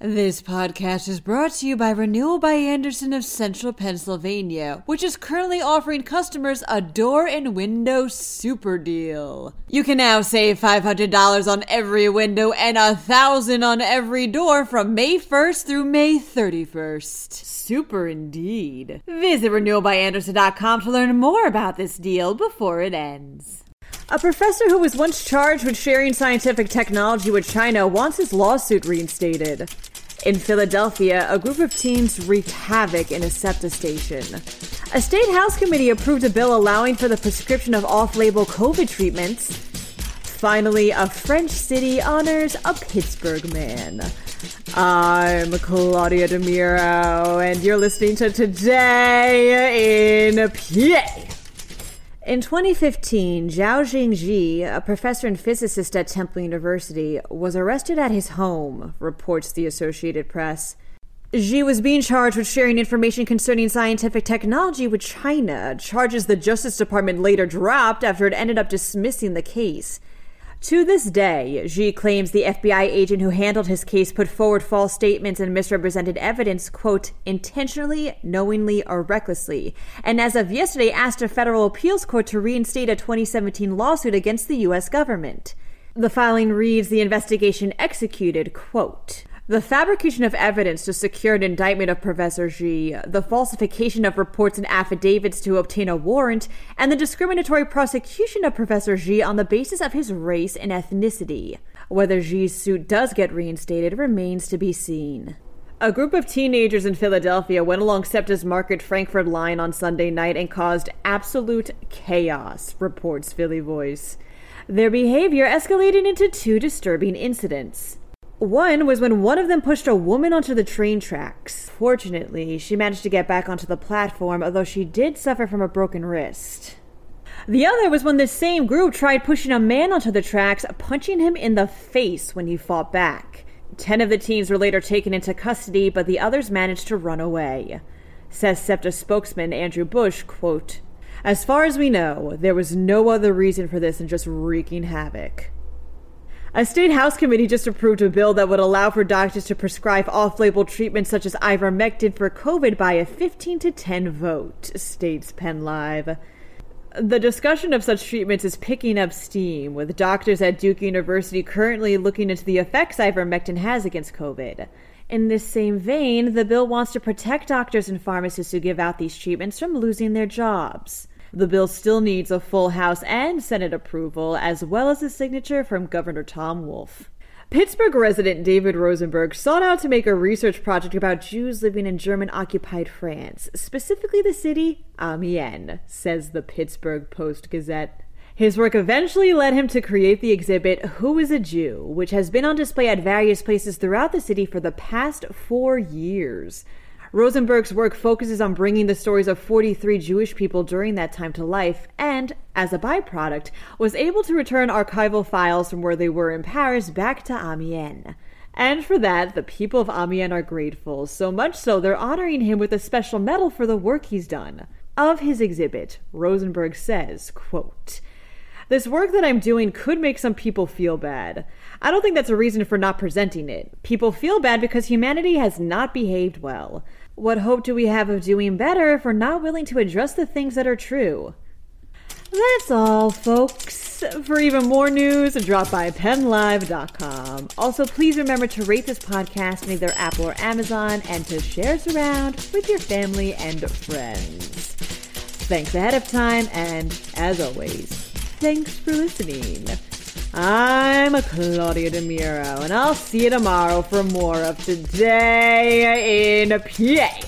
This podcast is brought to you by Renewal by Andersen of Central Pennsylvania, which is currently offering customers a door and window super deal. You can now save $500 on every window and 1,000 on every door from May 1st through May 31st. Super indeed. Visit renewalbyandersen.com to learn more about this deal before it ends. A professor who was once charged with sharing scientific technology with China wants his lawsuit reinstated. In Philadelphia, a group of teens wreaked havoc in a SEPTA station. A state house committee approved a bill allowing for the prescription of off label COVID treatments. Finally, a French city honors a Pittsburgh man. I'm Claudia DeMiro, and you're listening to Today in PA. In 2015, Xiaoxing Xi, a professor and physicist at Temple University, was arrested at his home, reports the Associated Press. Xi was being charged with sharing information concerning scientific technology with China, charges the Justice Department later dropped after it ended up dismissing the case. To this day, Xi claims the FBI agent who handled his case put forward false statements and misrepresented evidence, quote, intentionally, knowingly, or recklessly, and as of yesterday asked a federal appeals court to reinstate a 2017 lawsuit against the U.S. government. The filing reads the investigation executed, quote, the fabrication of evidence to secure an indictment of Professor Xi, the falsification of reports and affidavits to obtain a warrant, and the discriminatory prosecution of Professor Xi on the basis of his race and ethnicity. Whether Xi's suit does get reinstated remains to be seen. A group of teenagers in Philadelphia went along SEPTA's Market Frankford line on Sunday night and caused absolute chaos, reports Philly Voice. Their behavior escalated into two disturbing incidents. One was when one of them pushed a woman onto the train tracks. Fortunately, she managed to get back onto the platform, although she did suffer from a broken wrist. The other was when the same group tried pushing a man onto the tracks, punching him in the face when he fought back. Ten of the teens were later taken into custody, but the others managed to run away. Says SEPTA spokesman Andrew Busch, quote, As far as we know, there was no other reason for this than just wreaking havoc. A state house committee just approved a bill that would allow for doctors to prescribe off-label treatments such as ivermectin for COVID by a 15 to 10 vote, states Penn Live. The discussion of such treatments is picking up steam, with doctors at Duke University currently looking into the effects ivermectin has against COVID. In this same vein, the bill wants to protect doctors and pharmacists who give out these treatments from losing their jobs. The bill still needs a full House and Senate approval, as well as a signature from Governor Tom Wolf. Pittsburgh resident David Rosenberg sought out to make a research project about Jews living in German occupied France, specifically the city Amiens, says the Pittsburgh Post Gazette. His work eventually led him to create the exhibit Who is a Jew, which has been on display at various places throughout the city for the past four years. Rosenberg's work focuses on bringing the stories of 43 Jewish people during that time to life, and, as a byproduct, was able to return archival files from where they were in Paris back to Amiens. And for that, the people of Amiens are grateful, so much so they're honoring him with a special medal for the work he's done. Of his exhibit, Rosenberg says, quote, this work that I'm doing could make some people feel bad. I don't think that's a reason for not presenting it. People feel bad because humanity has not behaved well. What hope do we have of doing better if we're not willing to address the things that are true? That's all, folks. For even more news, drop by pennlive.com. Also, please remember to rate this podcast in either Apple or Amazon and to share it around with your family and friends. Thanks ahead of time, and as always, thanks for listening. I'm Claudia DeMiro, and I'll see you tomorrow for more of Today in PA.